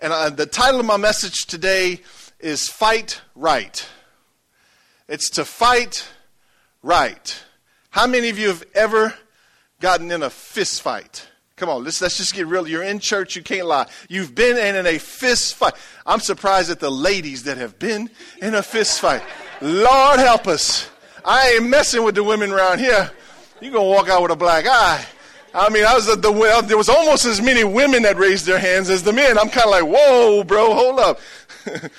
And uh, the title of my message today is Fight Right. It's to fight right. How many of you have ever gotten in a fist fight? Come on, let's, let's just get real. You're in church, you can't lie. You've been in, in a fist fight. I'm surprised at the ladies that have been in a fist fight. Lord help us. I ain't messing with the women around here. You're going to walk out with a black eye. I mean, I was the, there was almost as many women that raised their hands as the men. I'm kind of like, whoa, bro, hold up.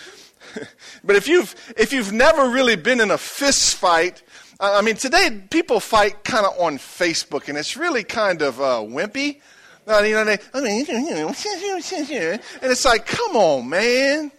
but if you've, if you've never really been in a fist fight, I mean, today people fight kind of on Facebook, and it's really kind of uh, wimpy. Uh, you know, they, I mean, and it's like, come on, man.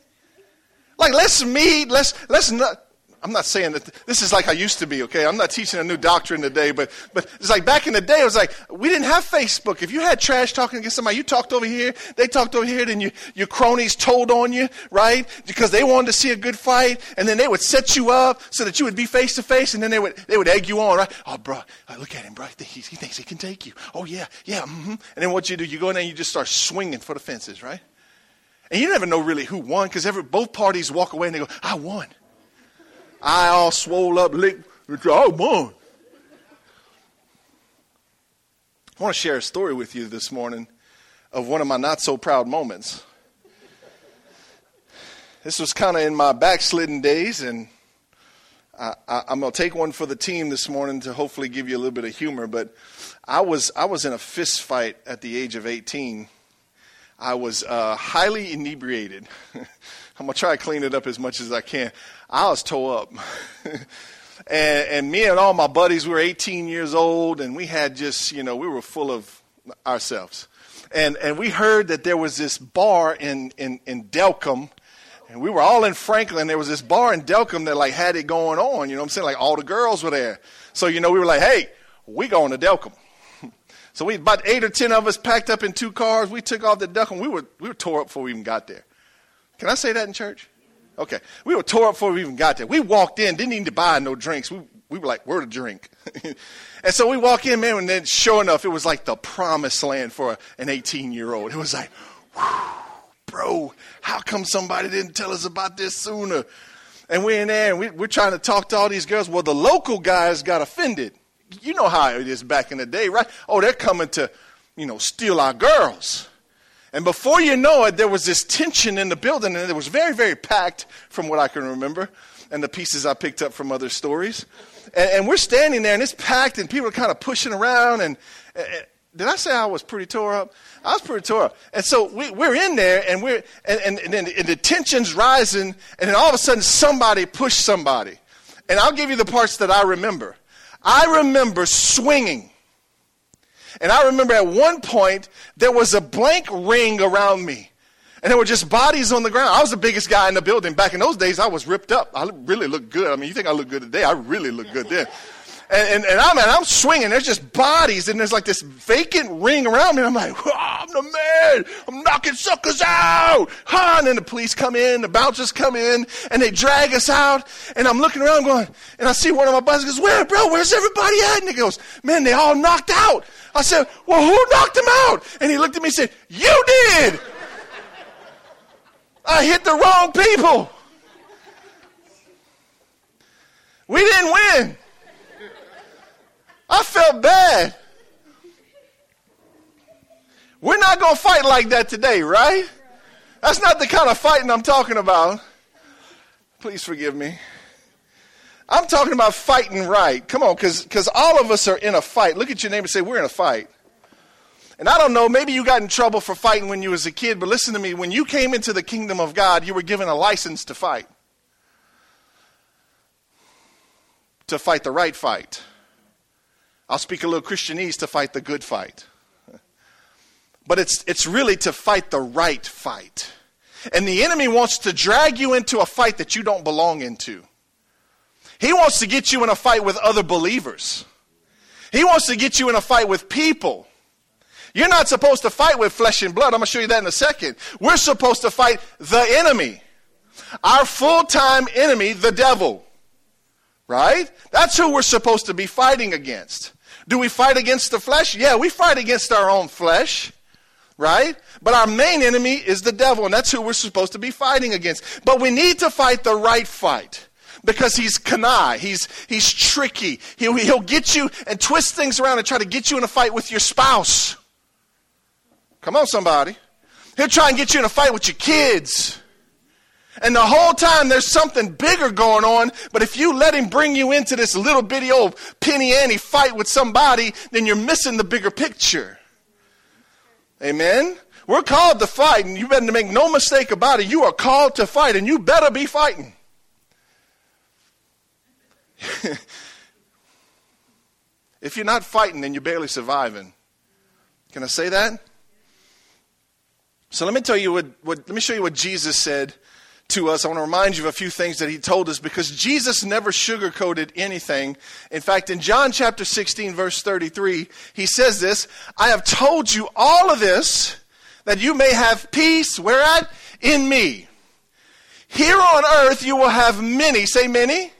Like, let's meet. Let's let's not. I'm not saying that this is like I used to be, okay? I'm not teaching a new doctrine today, but, but it's like back in the day, it was like, we didn't have Facebook. If you had trash talking against somebody, you talked over here, they talked over here, then you, your cronies told on you, right? Because they wanted to see a good fight, and then they would set you up so that you would be face to face, and then they would, they would egg you on, right? Oh, bro, look at him, bro. He, he thinks he can take you. Oh, yeah, yeah, mm-hmm. And then what you do, you go in there and you just start swinging for the fences, right? And you never know really who won because both parties walk away and they go, I won eye all swole up, lick. I won. I want to share a story with you this morning of one of my not so proud moments. This was kind of in my backslidden days, and I, am going to take one for the team this morning to hopefully give you a little bit of humor. But I was I was in a fist fight at the age of 18. I was uh, highly inebriated. I'm gonna try to clean it up as much as I can. I was tore up. and, and me and all my buddies, we were 18 years old, and we had just, you know, we were full of ourselves. And, and we heard that there was this bar in, in, in Delcambre, and we were all in Franklin. There was this bar in Delcambre that like had it going on. You know what I'm saying? Like all the girls were there. So, you know, we were like, hey, we going to Delcambre. so we, about eight or ten of us packed up in two cars. We took off to Delcambre. We were, we were tore up before we even got there. Can I say that in church? Okay. We were tore up before we even got there. We walked in, didn't even buy no drinks. We, we were like, where to drink? and so we walk in, man, and then sure enough, it was like the promised land for an 18 year old. It was like, bro, how come somebody didn't tell us about this sooner? And we're in there and we, we're trying to talk to all these girls. Well, the local guys got offended. You know how it is back in the day, right? Oh, they're coming to, you know, steal our girls. And before you know it, there was this tension in the building, and it was very, very packed from what I can remember and the pieces I picked up from other stories. And, and we're standing there, and it's packed, and people are kind of pushing around. And, and, did I say I was pretty tore up? I was pretty tore up. And so we, we're in there, and we're and, and, and, the tension's rising, and then all of a sudden somebody pushed somebody. And I'll give you the parts that I remember. I remember swinging and I remember at one point, there was a blank ring around me. And there were just bodies on the ground. I was the biggest guy in the building. Back in those days, I was ripped up. I really looked good. I mean, you think I look good today? I really look good then. And, and, and I'm, and I'm swinging. There's just bodies, and there's like this vacant ring around me. And I'm like, I'm the man. I'm knocking suckers out. Huh? And then the police come in, the bouncers come in, and they drag us out. And I'm looking around going, and I see one of my buddies goes, Where, bro? Where's everybody at? And he goes, Man, they all knocked out. I said, Well, who knocked him out? And he looked at me and said, You did. I hit the wrong people. We didn't win. I felt bad. We're not going to fight like that today, right? That's not the kind of fighting I'm talking about. Please forgive me. I'm talking about fighting right. Come on, because all of us are in a fight. Look at your neighbor and say, We're in a fight. And I don't know, maybe you got in trouble for fighting when you was a kid, but listen to me. When you came into the kingdom of God, you were given a license to fight. To fight the right fight. I'll speak a little Christianese to fight the good fight. But it's, it's really to fight the right fight. And the enemy wants to drag you into a fight that you don't belong into. He wants to get you in a fight with other believers. He wants to get you in a fight with people. You're not supposed to fight with flesh and blood. I'm going to show you that in a second. We're supposed to fight the enemy. Our full time enemy, the devil. Right? That's who we're supposed to be fighting against. Do we fight against the flesh? Yeah, we fight against our own flesh, right? But our main enemy is the devil, and that's who we're supposed to be fighting against. But we need to fight the right fight because he's canai. He's, he's tricky. He'll, he'll get you and twist things around and try to get you in a fight with your spouse. Come on, somebody. He'll try and get you in a fight with your kids. And the whole time there's something bigger going on, but if you let him bring you into this little bitty old penny ante fight with somebody, then you're missing the bigger picture. Amen? We're called to fight, and you better make no mistake about it. You are called to fight, and you better be fighting. if you're not fighting, then you're barely surviving. Can I say that? So let me tell you what, what let me show you what Jesus said to us. I want to remind you of a few things that he told us because Jesus never sugarcoated anything. In fact, in John chapter 16, verse 33, he says this I have told you all of this that you may have peace. Where at? In me. Here on earth you will have many, say many,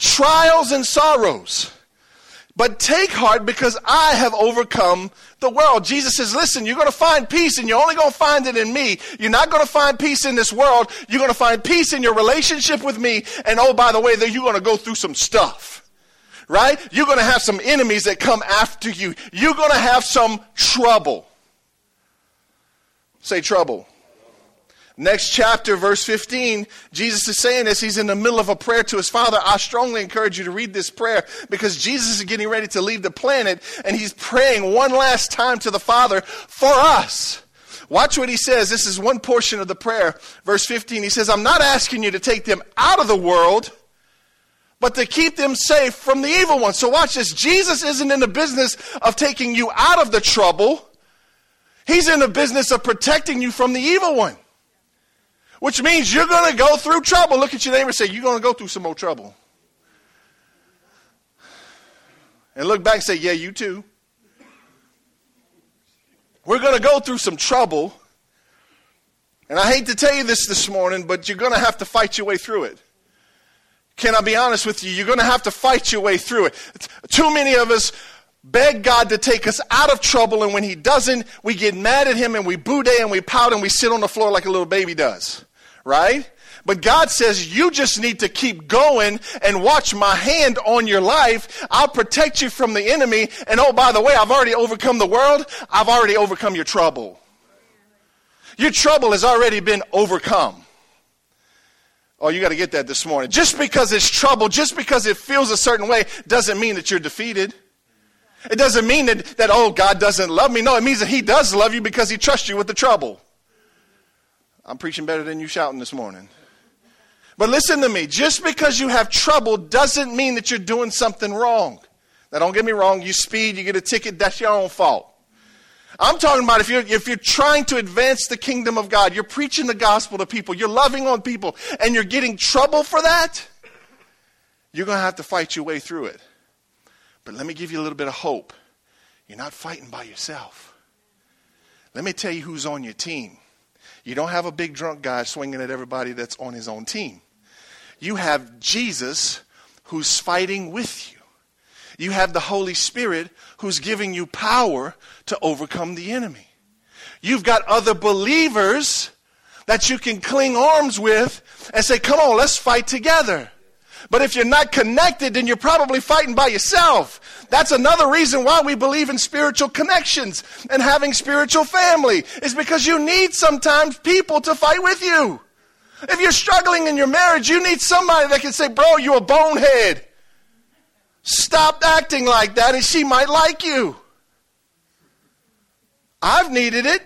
trials and sorrows. But take heart because I have overcome the world. Jesus says, listen, you're going to find peace and you're only going to find it in me. You're not going to find peace in this world. You're going to find peace in your relationship with me. And oh, by the way, you're going to go through some stuff. Right? You're going to have some enemies that come after you. You're going to have some trouble. Say trouble. Next chapter, verse 15, Jesus is saying this. He's in the middle of a prayer to his Father. I strongly encourage you to read this prayer because Jesus is getting ready to leave the planet and he's praying one last time to the Father for us. Watch what he says. This is one portion of the prayer. Verse 15, he says, I'm not asking you to take them out of the world, but to keep them safe from the evil one. So watch this. Jesus isn't in the business of taking you out of the trouble. He's in the business of protecting you from the evil one which means you're going to go through trouble. Look at your neighbor and say, You're going to go through some more trouble. And look back and say, Yeah, you too. We're going to go through some trouble. And I hate to tell you this this morning, but you're going to have to fight your way through it. Can I be honest with you? You're going to have to fight your way through it. Too many of us beg God to take us out of trouble, and when He doesn't, we get mad at Him and we boo day and we pout and we sit on the floor like a little baby does right? But God says you just need to keep going and watch my hand on your life. I'll protect you from the enemy. And oh, by the way, I've already overcome the world. I've already overcome your trouble. Your trouble has already been overcome. Oh, you got to get that this morning. Just because it's trouble, just because it feels a certain way, doesn't mean that you're defeated. It doesn't mean that, that, oh, God doesn't love me. No, it means that He does love you because He trusts you with the trouble. I'm preaching better than you shouting this morning. But listen to me. Just because you have trouble doesn't mean that you're doing something wrong. Now, don't get me wrong. You speed, you get a ticket, that's your own fault. I'm talking about if you're, if you're trying to advance the kingdom of God, you're preaching the gospel to people, you're loving on people, and you're getting trouble for that, you're going to have to fight your way through it. But let me give you a little bit of hope. You're not fighting by yourself. Let me tell you who's on your team. You don't have a big drunk guy swinging at everybody that's on his own team. You have Jesus who's fighting with you. You have the Holy Spirit who's giving you power to overcome the enemy. You've got other believers that you can cling arms with and say, come on, let's fight together. But if you're not connected, then you're probably fighting by yourself. That's another reason why we believe in spiritual connections and having spiritual family, is because you need sometimes people to fight with you. If you're struggling in your marriage, you need somebody that can say, Bro, you're a bonehead. Stop acting like that, and she might like you. I've needed it.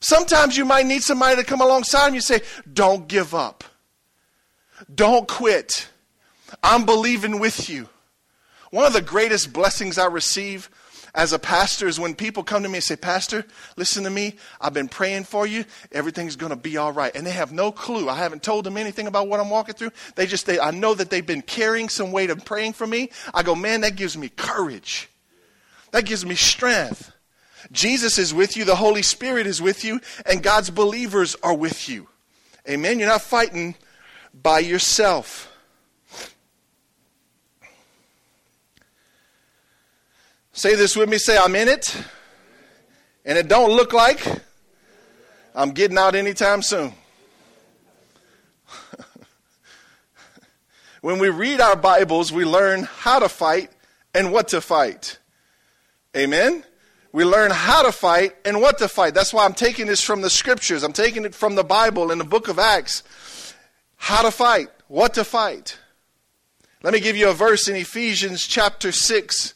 Sometimes you might need somebody to come alongside and you say, Don't give up. Don't quit. I'm believing with you. One of the greatest blessings I receive as a pastor is when people come to me and say, Pastor, listen to me. I've been praying for you. Everything's going to be all right. And they have no clue. I haven't told them anything about what I'm walking through. They just, they, I know that they've been carrying some weight of praying for me. I go, man, that gives me courage. That gives me strength. Jesus is with you. The Holy Spirit is with you. And God's believers are with you. Amen. You're not fighting by yourself. Say this with me. Say, I'm in it. And it don't look like I'm getting out anytime soon. when we read our Bibles, we learn how to fight and what to fight. Amen? We learn how to fight and what to fight. That's why I'm taking this from the scriptures. I'm taking it from the Bible in the book of Acts. How to fight, what to fight. Let me give you a verse in Ephesians chapter 6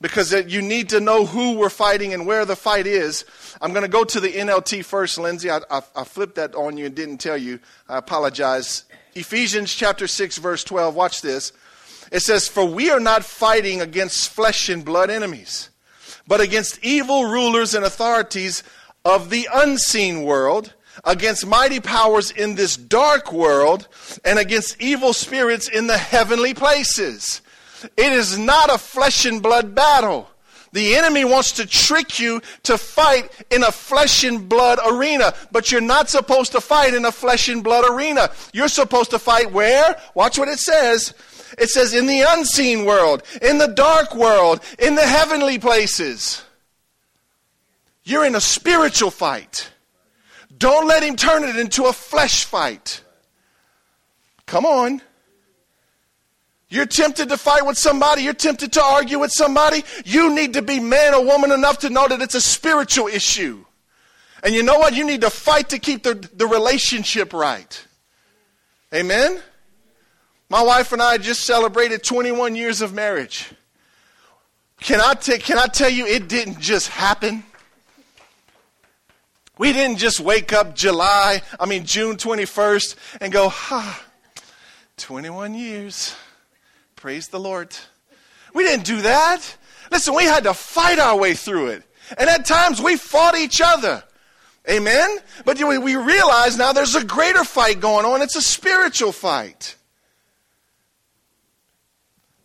because you need to know who we're fighting and where the fight is. I'm going to go to the NLT first, Lindsay. I, I, I flipped that on you and didn't tell you. I apologize. Ephesians chapter 6, verse 12. Watch this. It says, For we are not fighting against flesh and blood enemies, but against evil rulers and authorities of the unseen world, against mighty powers in this dark world, and against evil spirits in the heavenly places. It is not a flesh and blood battle. The enemy wants to trick you to fight in a flesh and blood arena, but you're not supposed to fight in a flesh and blood arena. You're supposed to fight where? Watch what it says. It says in the unseen world, in the dark world, in the heavenly places. You're in a spiritual fight. Don't let him turn it into a flesh fight. Come on. You're tempted to fight with somebody. You're tempted to argue with somebody. You need to be man or woman enough to know that it's a spiritual issue. And you know what? You need to fight to keep the, the relationship right. Amen? My wife and I just celebrated 21 years of marriage. Can I, t- can I tell you, it didn't just happen? We didn't just wake up July, I mean, June 21st and go, ha, 21 years. Praise the Lord. We didn't do that. Listen, we had to fight our way through it. And at times we fought each other. Amen? But we realize now there's a greater fight going on. It's a spiritual fight.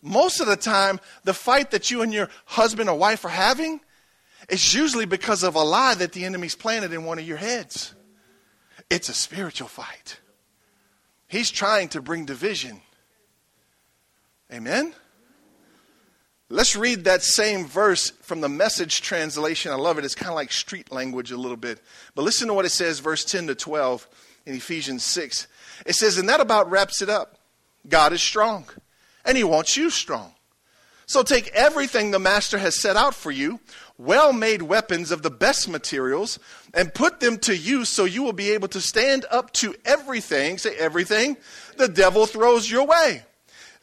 Most of the time, the fight that you and your husband or wife are having is usually because of a lie that the enemy's planted in one of your heads. It's a spiritual fight. He's trying to bring division. Amen? Let's read that same verse from the message translation. I love it. It's kind of like street language a little bit. But listen to what it says, verse 10 to 12 in Ephesians 6. It says, and that about wraps it up. God is strong, and He wants you strong. So take everything the Master has set out for you, well made weapons of the best materials, and put them to use so you will be able to stand up to everything, say everything, the devil throws your way.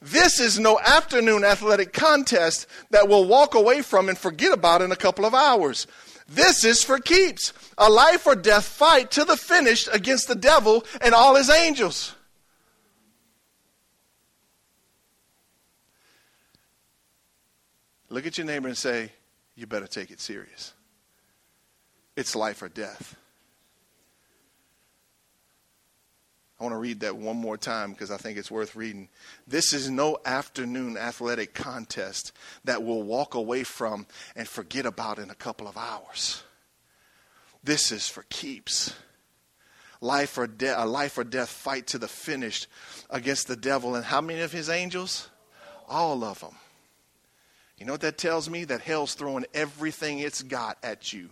This is no afternoon athletic contest that we'll walk away from and forget about in a couple of hours. This is for keeps. A life or death fight to the finish against the devil and all his angels. Look at your neighbor and say, You better take it serious. It's life or death. I want to read that one more time because I think it's worth reading. This is no afternoon athletic contest that we'll walk away from and forget about in a couple of hours. This is for keeps. Life or death, a life or death fight to the finish against the devil. And how many of his angels? All of them. You know what that tells me? That hell's throwing everything it's got at you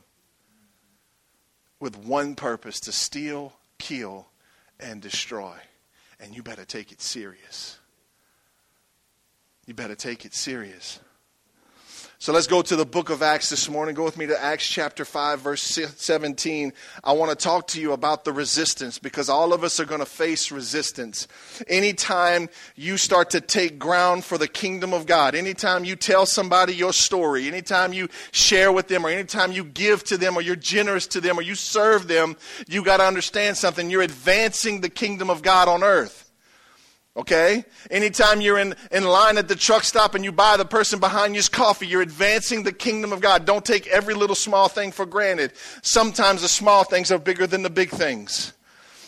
with one purpose to steal, kill, and destroy. And you better take it serious. You better take it serious. So let's go to the book of Acts this morning. Go with me to Acts chapter 5, verse 17. I want to talk to you about the resistance because all of us are going to face resistance. Anytime you start to take ground for the kingdom of God, anytime you tell somebody your story, anytime you share with them, or anytime you give to them, or you're generous to them, or you serve them, you got to understand something. You're advancing the kingdom of God on earth. Okay? Anytime you're in, in line at the truck stop and you buy the person behind you's coffee, you're advancing the kingdom of God. Don't take every little small thing for granted. Sometimes the small things are bigger than the big things.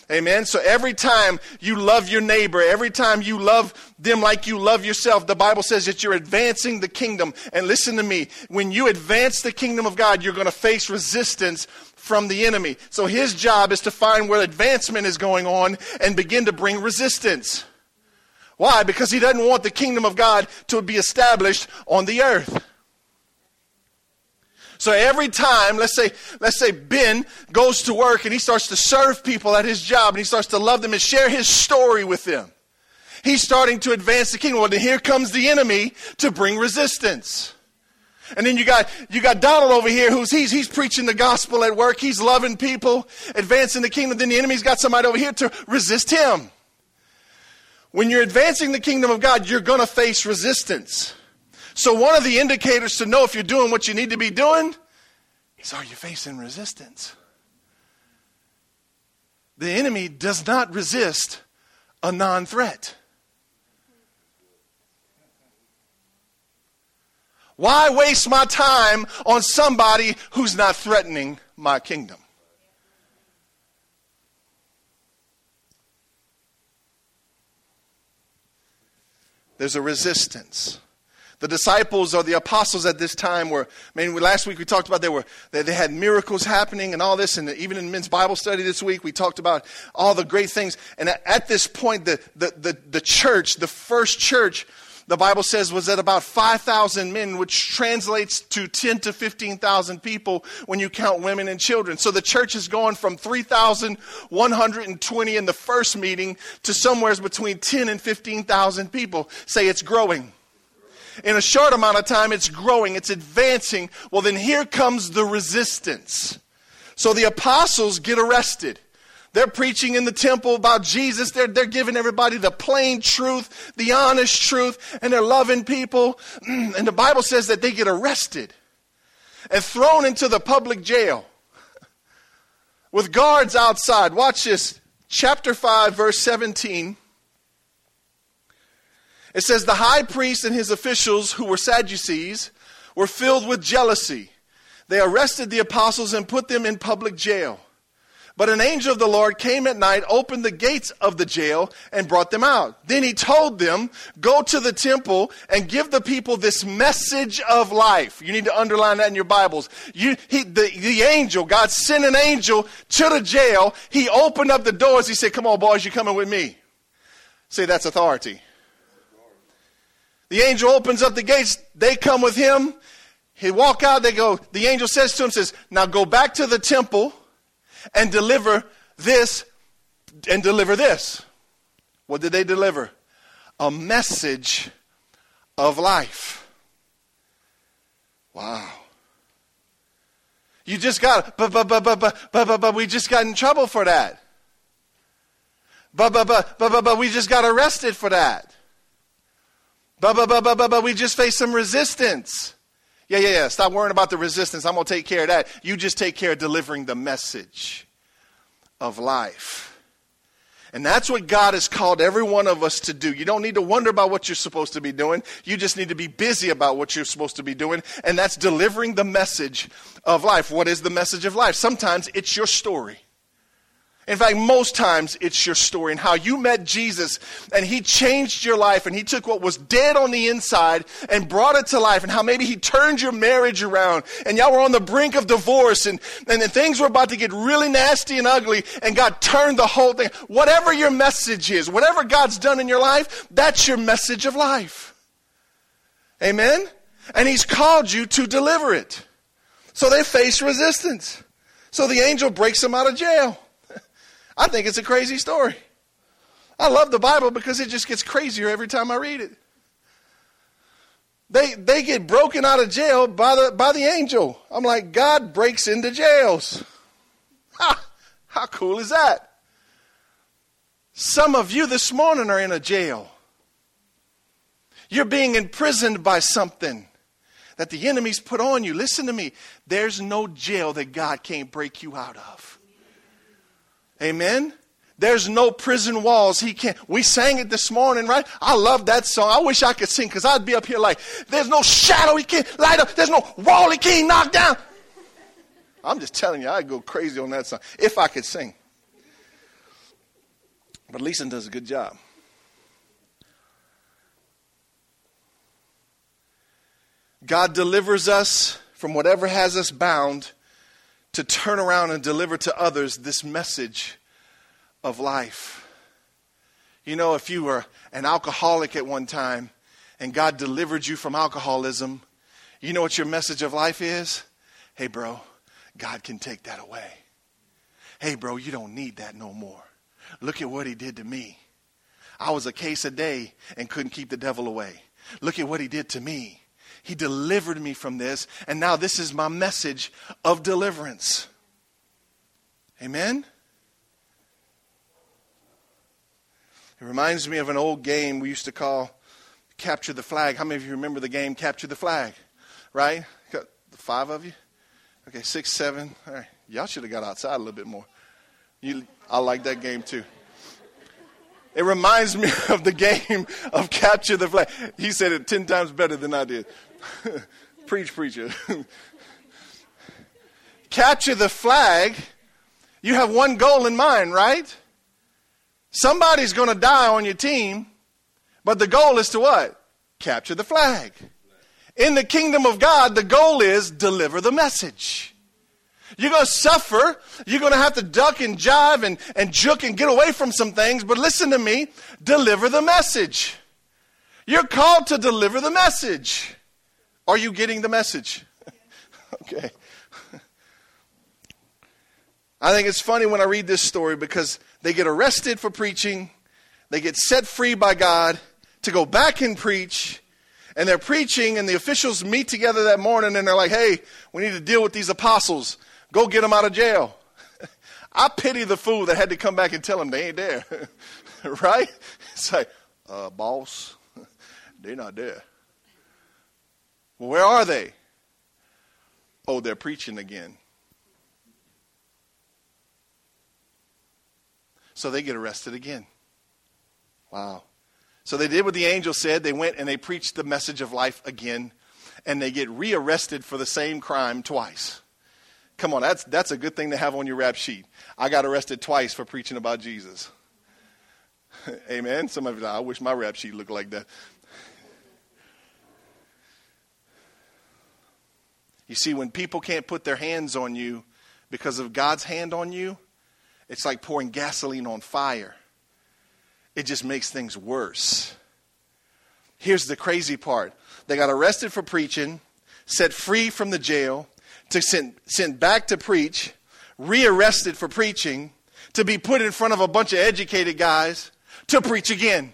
Amen. So every time you love your neighbor, every time you love them like you love yourself, the Bible says that you're advancing the kingdom. And listen to me, when you advance the kingdom of God, you're going to face resistance from the enemy. So his job is to find where advancement is going on and begin to bring resistance. Why? Because he doesn't want the kingdom of God to be established on the earth. So every time, let's say, let's say Ben goes to work and he starts to serve people at his job and he starts to love them and share his story with them. He's starting to advance the kingdom. Well, then here comes the enemy to bring resistance. And then you got you got Donald over here who's he's he's preaching the gospel at work. He's loving people, advancing the kingdom. Then the enemy's got somebody over here to resist him. When you're advancing the kingdom of God, you're going to face resistance. So one of the indicators to know if you're doing what you need to be doing is are you facing resistance? The enemy does not resist a non-threat. Why waste my time on somebody who's not threatening my kingdom? There's a resistance. The disciples or the apostles at this time were, I mean, last week we talked about they were, they, they had miracles happening and all this. And even in men's Bible study this week, we talked about all the great things. And at, at this point, the, the, the, the church, the first church, the Bible says was at about 5,000 men, which translates to 10 to 15,000 people when you count women and children. So the church is going from 3,120 in the first meeting to somewhere between 10 and 15,000 people. Say it's growing. In a short amount of time, it's growing, it's advancing. Well, then here comes the resistance. So the apostles get arrested. They're preaching in the temple about Jesus. They're, they're giving everybody the plain truth, the honest truth, and they're loving people. And the Bible says that they get arrested and thrown into the public jail with guards outside. Watch this. Chapter 5, verse 17. It says, The high priest and his officials, who were Sadducees, were filled with jealousy. They arrested the apostles and put them in public jail. But an angel of the Lord came at night, opened the gates of the jail, and brought them out. Then he told them, Go to the temple and give the people this message of life. You need to underline that in your Bibles. You, he, the, the angel, God sent an angel to the jail. He opened up the doors. He said, Come on, boys, you're coming with me. Say, that's authority. The angel opens up the gates. They come with him. He walk out. They go. The angel says to him, says, Now go back to the temple and deliver this and deliver this. What did they deliver? A message of life. Wow. You just got, but, but, but, but, but, but, but, we just got in trouble for that. But, but, but, but, but, but, we just got arrested for that. But, but, but, but, but, but, we just faced some resistance. Yeah, yeah, yeah. Stop worrying about the resistance. I'm going to take care of that. You just take care of delivering the message of life. And that's what God has called every one of us to do. You don't need to wonder about what you're supposed to be doing. You just need to be busy about what you're supposed to be doing. And that's delivering the message of life. What is the message of life? Sometimes it's your story. In fact, most times it's your story and how you met Jesus and he changed your life and he took what was dead on the inside and brought it to life and how maybe he turned your marriage around and y'all were on the brink of divorce and, and then things were about to get really nasty and ugly and God turned the whole thing. Whatever your message is, whatever God's done in your life, that's your message of life. Amen? And he's called you to deliver it. So they face resistance. So the angel breaks them out of jail. I think it's a crazy story. I love the Bible because it just gets crazier every time I read it. They, they get broken out of jail by the, by the angel. I'm like, God breaks into jails. Ha! How cool is that? Some of you this morning are in a jail. You're being imprisoned by something that the enemy's put on you. Listen to me. There's no jail that God can't break you out of. Amen. There's no prison walls he can't. We sang it this morning, right? I love that song. I wish I could sing because I'd be up here like, there's no shadow he can't light up. There's no wall he can't knock down. I'm just telling you, I'd go crazy on that song if I could sing. But Leeson does a good job. God delivers us from whatever has us bound to turn around and deliver to others this message of life. You know, if you were an alcoholic at one time and God delivered you from alcoholism, you know what your message of life is? Hey, bro, God can take that away. Hey, bro, you don't need that no more. Look at what he did to me. I was a case a day and couldn't keep the devil away. Look at what he did to me. He delivered me from this, and now this is my message of deliverance. Amen? It reminds me of an old game we used to call Capture the Flag. How many of you remember the game Capture the Flag? Right? Got five of you? Okay, six, seven. All right. Y'all should have got outside a little bit more. You, I like that game too. It reminds me of the game of Capture the Flag. He said it 10 times better than I did. Preach, preacher. Capture the flag. You have one goal in mind, right? Somebody's going to die on your team, but the goal is to what? Capture the flag. In the kingdom of God, the goal is deliver the message. You're going to suffer. You're going to have to duck and jive and, and juke and get away from some things. But listen to me deliver the message. You're called to deliver the message. Are you getting the message? okay. I think it's funny when I read this story because they get arrested for preaching, they get set free by God to go back and preach, and they're preaching, and the officials meet together that morning and they're like, hey, we need to deal with these apostles. Go get them out of jail. I pity the fool that had to come back and tell them they ain't there. right? It's like, uh, boss, they're not there. Well, where are they? Oh, they're preaching again. So they get arrested again. Wow. So they did what the angel said. They went and they preached the message of life again, and they get rearrested for the same crime twice. Come on, that's, that's a good thing to have on your rap sheet. I got arrested twice for preaching about Jesus. Amen. Some of you, I wish my rap sheet looked like that. You see, when people can't put their hands on you because of God's hand on you, it's like pouring gasoline on fire. It just makes things worse. Here's the crazy part they got arrested for preaching, set free from the jail, to sent, sent back to preach, rearrested for preaching, to be put in front of a bunch of educated guys to preach again.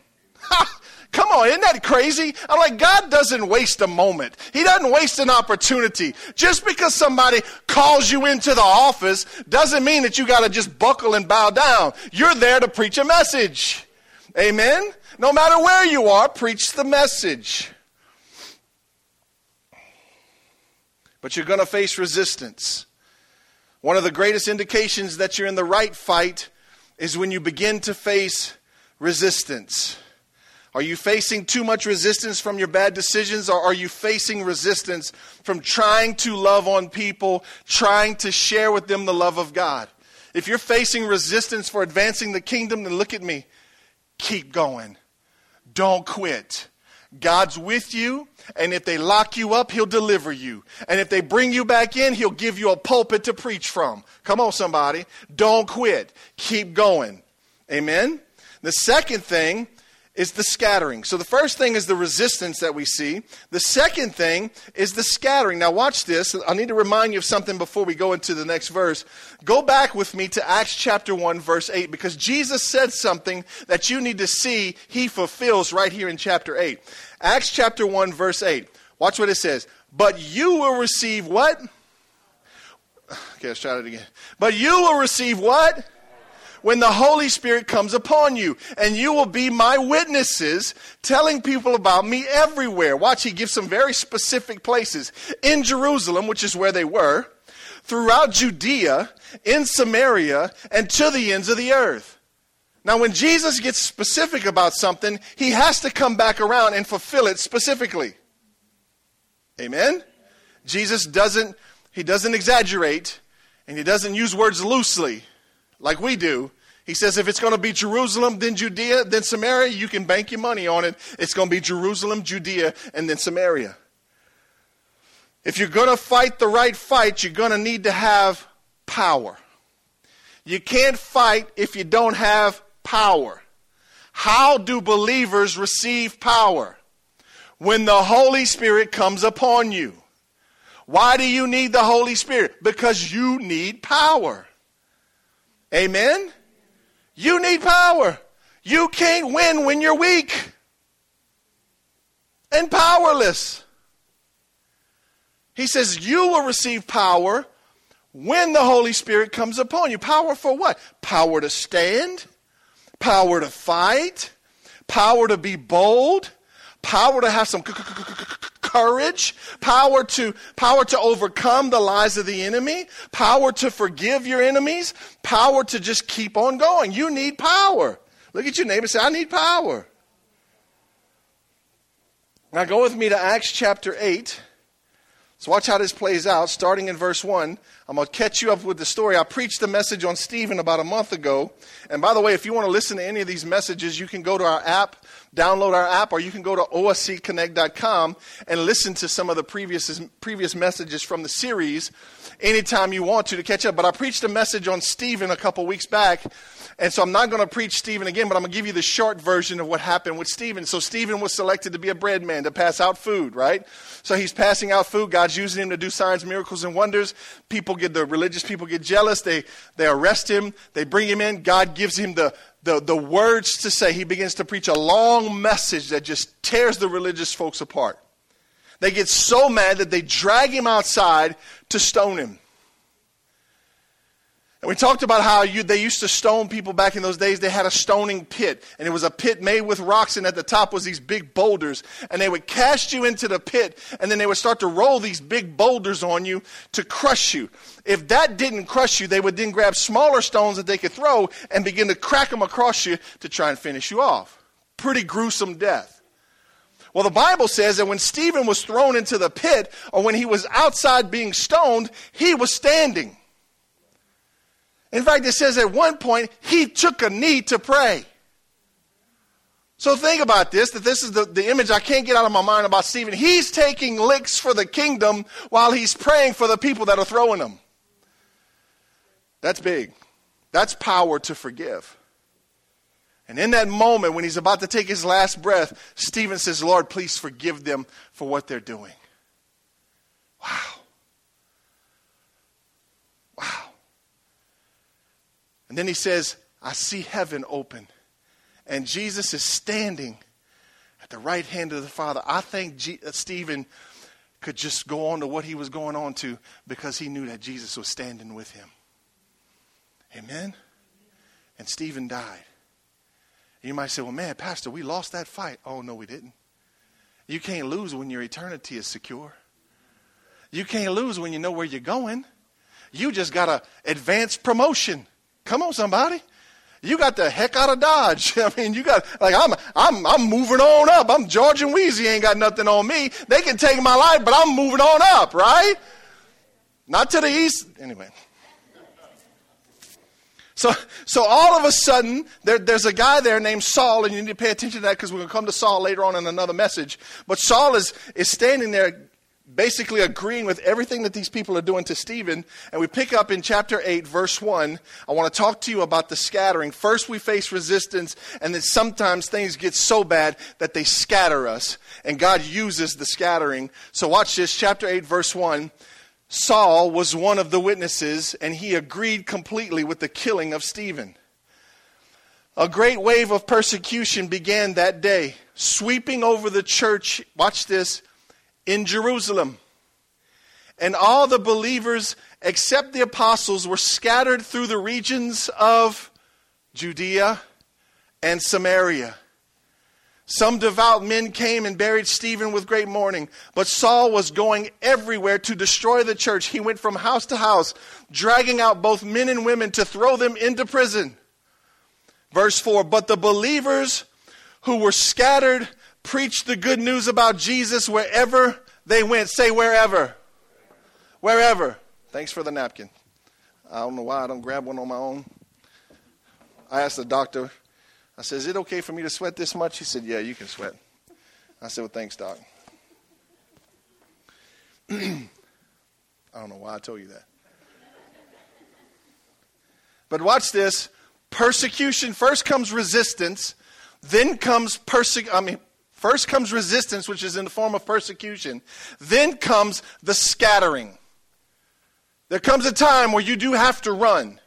Come on, isn't that crazy? I'm like, God doesn't waste a moment. He doesn't waste an opportunity. Just because somebody calls you into the office doesn't mean that you got to just buckle and bow down. You're there to preach a message. Amen? No matter where you are, preach the message. But you're going to face resistance. One of the greatest indications that you're in the right fight is when you begin to face resistance. Are you facing too much resistance from your bad decisions, or are you facing resistance from trying to love on people, trying to share with them the love of God? If you're facing resistance for advancing the kingdom, then look at me. Keep going. Don't quit. God's with you, and if they lock you up, He'll deliver you. And if they bring you back in, He'll give you a pulpit to preach from. Come on, somebody. Don't quit. Keep going. Amen? The second thing is the scattering. So the first thing is the resistance that we see. The second thing is the scattering. Now watch this. I need to remind you of something before we go into the next verse. Go back with me to Acts chapter 1 verse 8 because Jesus said something that you need to see he fulfills right here in chapter 8. Acts chapter 1 verse 8. Watch what it says. But you will receive what? Okay, let's try it again. But you will receive what? When the Holy Spirit comes upon you. And you will be my witnesses, telling people about me everywhere. Watch, he gives some very specific places. In Jerusalem, which is where they were, throughout Judea, in Samaria, and to the ends of the earth. Now, when Jesus gets specific about something, he has to come back around and fulfill it specifically. Amen? Jesus doesn't, he doesn't exaggerate, and he doesn't use words loosely like we do. He says if it's going to be Jerusalem, then Judea, then Samaria, you can bank your money on it. It's going to be Jerusalem, Judea, and then Samaria. If you're going to fight the right fight, you're going to need to have power. You can't fight if you don't have power. How do believers receive power? When the Holy Spirit comes upon you. Why do you need the Holy Spirit? Because you need power. Amen? You need power. You can't win when you're weak and powerless. He says, You will receive power when the Holy Spirit comes upon you. Power for what? Power to stand, power to fight, power to be bold, power to have some courage, power to power to overcome the lies of the enemy, power to forgive your enemies, power to just keep on going. You need power. Look at your neighbor and say, I need power. Now go with me to Acts chapter 8. So watch how this plays out, starting in verse 1. I'm going to catch you up with the story. I preached a message on Stephen about a month ago. And by the way, if you want to listen to any of these messages, you can go to our app, download our app, or you can go to oscconnect.com and listen to some of the previous, previous messages from the series anytime you want to to catch up. But I preached a message on Stephen a couple weeks back and so I'm not going to preach Stephen again, but I'm going to give you the short version of what happened with Stephen. So Stephen was selected to be a bread man, to pass out food, right? So he's passing out food. God's using him to do signs, miracles, and wonders. People get, the religious people get jealous. They, they arrest him. They bring him in. God gives him the, the, the words to say. He begins to preach a long message that just tears the religious folks apart. They get so mad that they drag him outside to stone him. And we talked about how you, they used to stone people back in those days. They had a stoning pit, and it was a pit made with rocks, and at the top was these big boulders. And they would cast you into the pit, and then they would start to roll these big boulders on you to crush you. If that didn't crush you, they would then grab smaller stones that they could throw and begin to crack them across you to try and finish you off. Pretty gruesome death. Well, the Bible says that when Stephen was thrown into the pit, or when he was outside being stoned, he was standing. In fact, it says at one point, he took a knee to pray. So think about this, that this is the, the image I can't get out of my mind about Stephen. He's taking licks for the kingdom while he's praying for the people that are throwing them. That's big. That's power to forgive. And in that moment, when he's about to take his last breath, Stephen says, Lord, please forgive them for what they're doing. Wow. Wow. And then he says, I see heaven open. And Jesus is standing at the right hand of the Father. I think G- uh, Stephen could just go on to what he was going on to because he knew that Jesus was standing with him. Amen? And Stephen died. You might say, well, man, Pastor, we lost that fight. Oh, no, we didn't. You can't lose when your eternity is secure. You can't lose when you know where you're going. You just got an advanced promotion. Come on, somebody. You got the heck out of Dodge. I mean, you got like I'm I'm I'm moving on up. I'm George and Weezy ain't got nothing on me. They can take my life, but I'm moving on up, right? Not to the east. Anyway. So, so all of a sudden, there, there's a guy there named Saul, and you need to pay attention to that because we're going to come to Saul later on in another message. But Saul is, is standing there basically agreeing with everything that these people are doing to Stephen. And we pick up in chapter 8, verse 1. I want to talk to you about the scattering. First, we face resistance, and then sometimes things get so bad that they scatter us. And God uses the scattering. So, watch this, chapter 8, verse 1. Saul was one of the witnesses, and he agreed completely with the killing of Stephen. A great wave of persecution began that day, sweeping over the church. Watch this in Jerusalem. And all the believers, except the apostles, were scattered through the regions of Judea and Samaria. Some devout men came and buried Stephen with great mourning, but Saul was going everywhere to destroy the church. He went from house to house, dragging out both men and women to throw them into prison. Verse 4 But the believers who were scattered preached the good news about Jesus wherever they went. Say wherever. Wherever. Thanks for the napkin. I don't know why I don't grab one on my own. I asked the doctor, I said, Is it okay for me to sweat this much? He said, Yeah, you can sweat. I said, Well, thanks, Doc. I don't know why I told you that. But watch this persecution. First comes resistance, then comes persecution. I mean, First comes resistance, which is in the form of persecution. Then comes the scattering. There comes a time where you do have to run.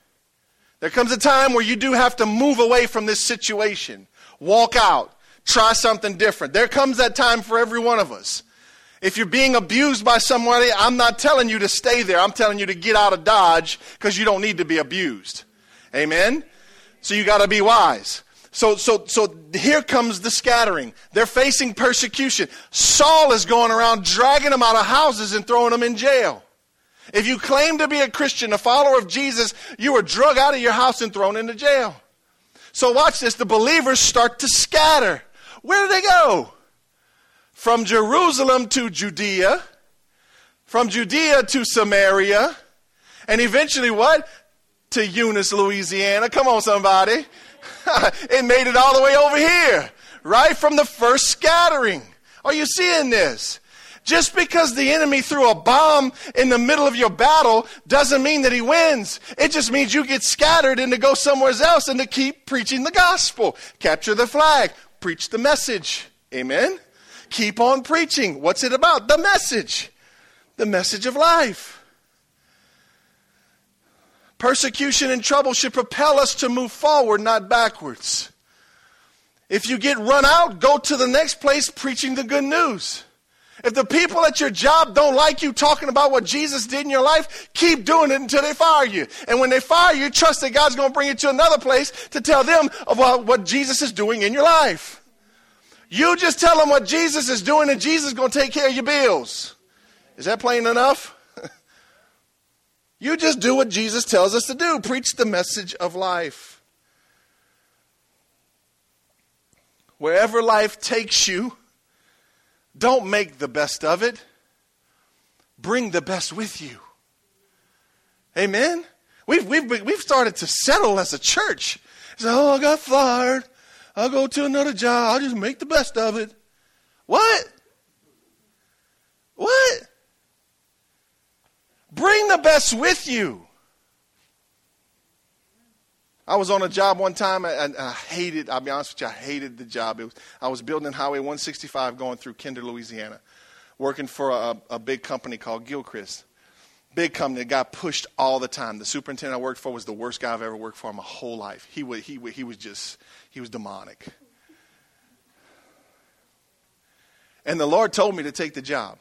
There comes a time where you do have to move away from this situation, walk out, try something different. There comes that time for every one of us. If you're being abused by somebody, I'm not telling you to stay there. I'm telling you to get out of Dodge because you don't need to be abused. Amen? So you got to be wise. So, so, so here comes the scattering. They're facing persecution. Saul is going around dragging them out of houses and throwing them in jail. If you claim to be a Christian, a follower of Jesus, you were drug out of your house and thrown into jail. So watch this. The believers start to scatter. Where do they go? From Jerusalem to Judea, from Judea to Samaria, and eventually what? To Eunice, Louisiana. Come on, somebody. it made it all the way over here, right from the first scattering. Are you seeing this? Just because the enemy threw a bomb in the middle of your battle doesn't mean that he wins. It just means you get scattered and to go somewhere else and to keep preaching the gospel. Capture the flag. Preach the message. Amen? Keep on preaching. What's it about? The message. The message of life. Persecution and trouble should propel us to move forward, not backwards. If you get run out, go to the next place preaching the good news. If the people at your job don't like you talking about what Jesus did in your life, keep doing it until they fire you. And when they fire you, trust that God's going to bring you to another place to tell them about what Jesus is doing in your life. You just tell them what Jesus is doing, and Jesus is going to take care of your bills. Is that plain enough? you just do what Jesus tells us to do preach the message of life. Wherever life takes you, don't make the best of it. Bring the best with you. Amen? We've, we've, we've started to settle as a church. So, oh, I got fired. I'll go to another job. I'll just make the best of it. What? What? Bring the best with you. I was on a job one time and I hated, I'll be honest with you, I hated the job. Was, I was building Highway 165 going through Kinder, Louisiana, working for a, a big company called Gilchrist. Big company that got pushed all the time. The superintendent I worked for was the worst guy I've ever worked for in my whole life. He, would, he, would, he was just, he was demonic. And the Lord told me to take the job.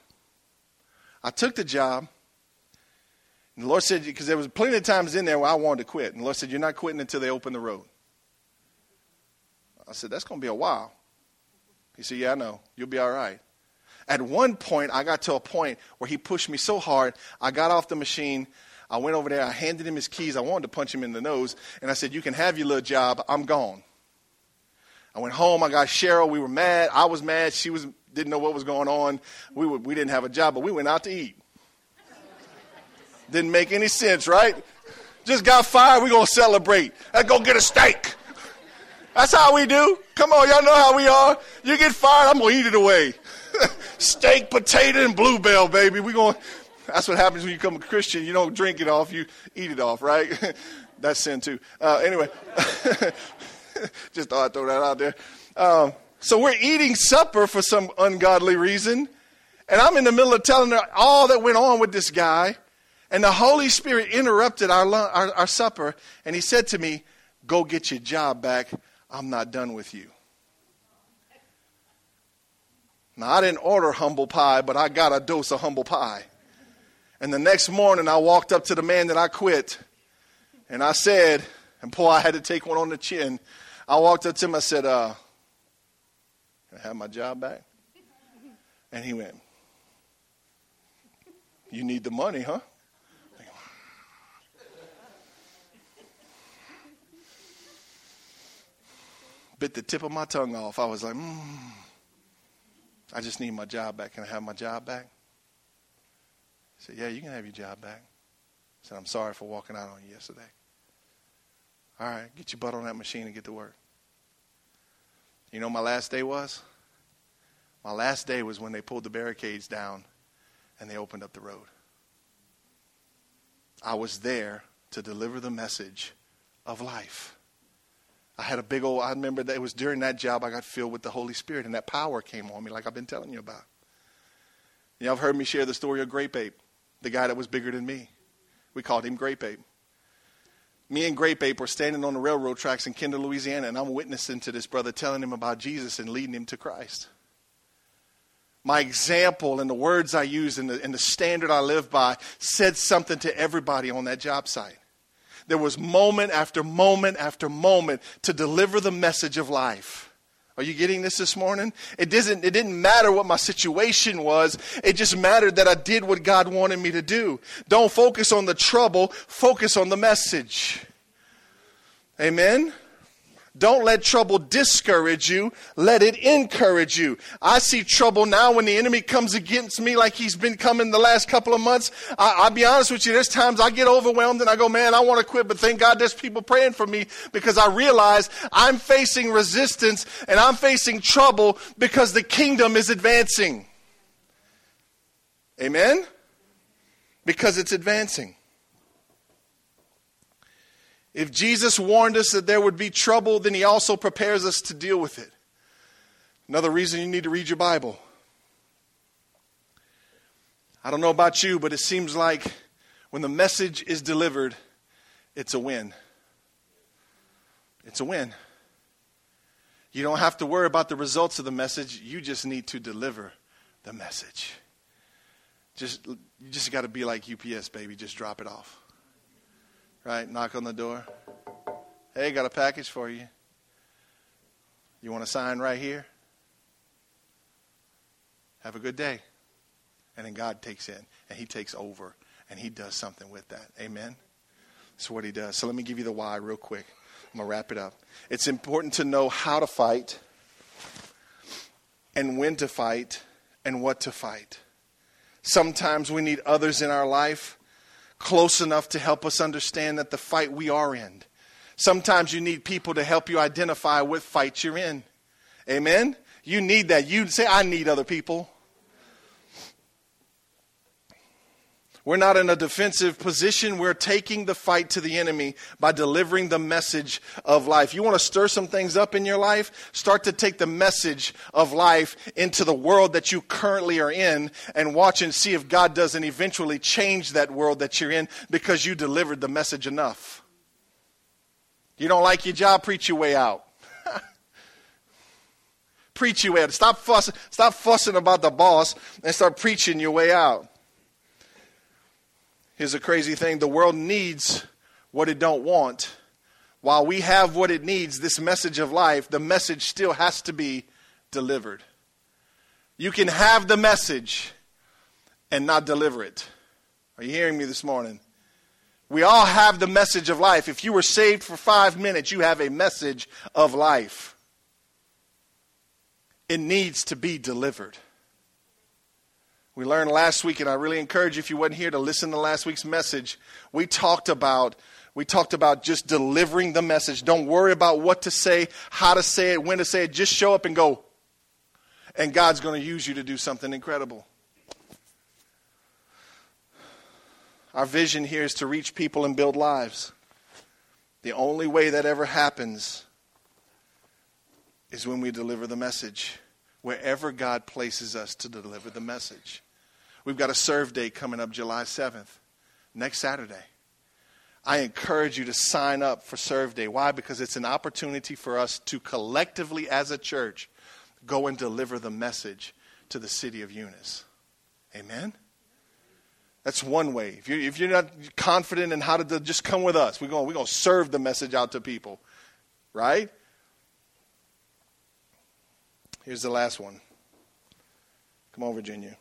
I took the job. And the Lord said, because there was plenty of times in there where I wanted to quit. And the Lord said, You're not quitting until they open the road. I said, That's going to be a while. He said, Yeah, I know. You'll be all right. At one point, I got to a point where he pushed me so hard, I got off the machine. I went over there, I handed him his keys. I wanted to punch him in the nose. And I said, You can have your little job. I'm gone. I went home. I got Cheryl. We were mad. I was mad. She was, didn't know what was going on. We, were, we didn't have a job, but we went out to eat. Didn't make any sense, right? Just got fired, we're going to celebrate. Let's go get a steak. That's how we do. Come on, y'all know how we are. You get fired, I'm going to eat it away. steak, potato, and bluebell, baby. We going That's what happens when you become a Christian. You don't drink it off, you eat it off, right? That's sin too. Uh, anyway, just thought I'd throw that out there. Um, so we're eating supper for some ungodly reason. And I'm in the middle of telling her all that went on with this guy. And the Holy Spirit interrupted our, our, our supper, and he said to me, Go get your job back. I'm not done with you. Now, I didn't order humble pie, but I got a dose of humble pie. And the next morning, I walked up to the man that I quit, and I said, and boy, I had to take one on the chin. I walked up to him, I said, uh, Can I have my job back? And he went, You need the money, huh? Bit the tip of my tongue off. I was like, mm, I just need my job back. Can I have my job back? He said, Yeah, you can have your job back. I said, I'm sorry for walking out on you yesterday. All right, get your butt on that machine and get to work. You know my last day was? My last day was when they pulled the barricades down and they opened up the road. I was there to deliver the message of life. I had a big old, I remember that it was during that job I got filled with the Holy Spirit and that power came on me, like I've been telling you about. Know, I've heard me share the story of Grape Ape, the guy that was bigger than me. We called him Grape Ape. Me and Grape Ape were standing on the railroad tracks in Kinder, Louisiana, and I'm witnessing to this brother, telling him about Jesus and leading him to Christ. My example and the words I use and the, and the standard I live by said something to everybody on that job site. There was moment after moment after moment to deliver the message of life. Are you getting this this morning? It didn't, it didn't matter what my situation was. It just mattered that I did what God wanted me to do. Don't focus on the trouble, focus on the message. Amen? Don't let trouble discourage you. Let it encourage you. I see trouble now when the enemy comes against me like he's been coming the last couple of months. I, will be honest with you. There's times I get overwhelmed and I go, man, I want to quit, but thank God there's people praying for me because I realize I'm facing resistance and I'm facing trouble because the kingdom is advancing. Amen? Because it's advancing. If Jesus warned us that there would be trouble, then he also prepares us to deal with it. Another reason you need to read your Bible. I don't know about you, but it seems like when the message is delivered, it's a win. It's a win. You don't have to worry about the results of the message, you just need to deliver the message. Just you just got to be like UPS, baby, just drop it off right? Knock on the door. Hey, got a package for you. You want to sign right here? Have a good day. And then God takes in and He takes over and He does something with that. Amen? That's what He does. So let me give you the why real quick. I'm going to wrap it up. It's important to know how to fight and when to fight and what to fight. Sometimes we need others in our life close enough to help us understand that the fight we are in. Sometimes you need people to help you identify what fight you're in. Amen? You need that. You say, I need other people. We're not in a defensive position. We're taking the fight to the enemy by delivering the message of life. You want to stir some things up in your life? Start to take the message of life into the world that you currently are in and watch and see if God doesn't eventually change that world that you're in because you delivered the message enough. You don't like your job? Preach your way out. preach your way out. Stop fussing, stop fussing about the boss and start preaching your way out. Here's a crazy thing the world needs what it don't want. While we have what it needs, this message of life, the message still has to be delivered. You can have the message and not deliver it. Are you hearing me this morning? We all have the message of life. If you were saved for five minutes, you have a message of life. It needs to be delivered. We learned last week, and I really encourage you if you weren't here to listen to last week's message. We talked about we talked about just delivering the message. Don't worry about what to say, how to say it, when to say it. Just show up and go. And God's going to use you to do something incredible. Our vision here is to reach people and build lives. The only way that ever happens is when we deliver the message, wherever God places us to deliver the message. We've got a serve day coming up July 7th, next Saturday. I encourage you to sign up for Serve Day. Why? Because it's an opportunity for us to collectively, as a church, go and deliver the message to the city of Eunice. Amen? That's one way. If you're, if you're not confident in how to just come with us. We're going, we're going to serve the message out to people. Right? Here's the last one. Come on, Virginia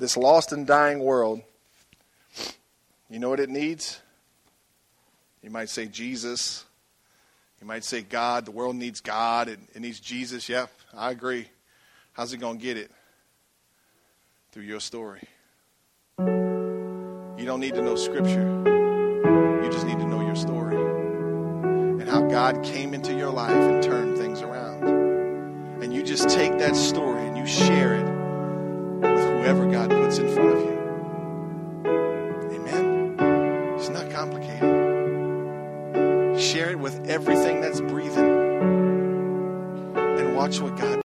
this lost and dying world, you know what it needs? You might say Jesus. You might say God. The world needs God. It, it needs Jesus. Yeah, I agree. How's it going to get it? Through your story. You don't need to know Scripture. You just need to know your story and how God came into your life and turned things around and you just take that story and you share it with whoever God puts in front of you. Amen. It's not complicated. Share it with everything that's breathing and watch what God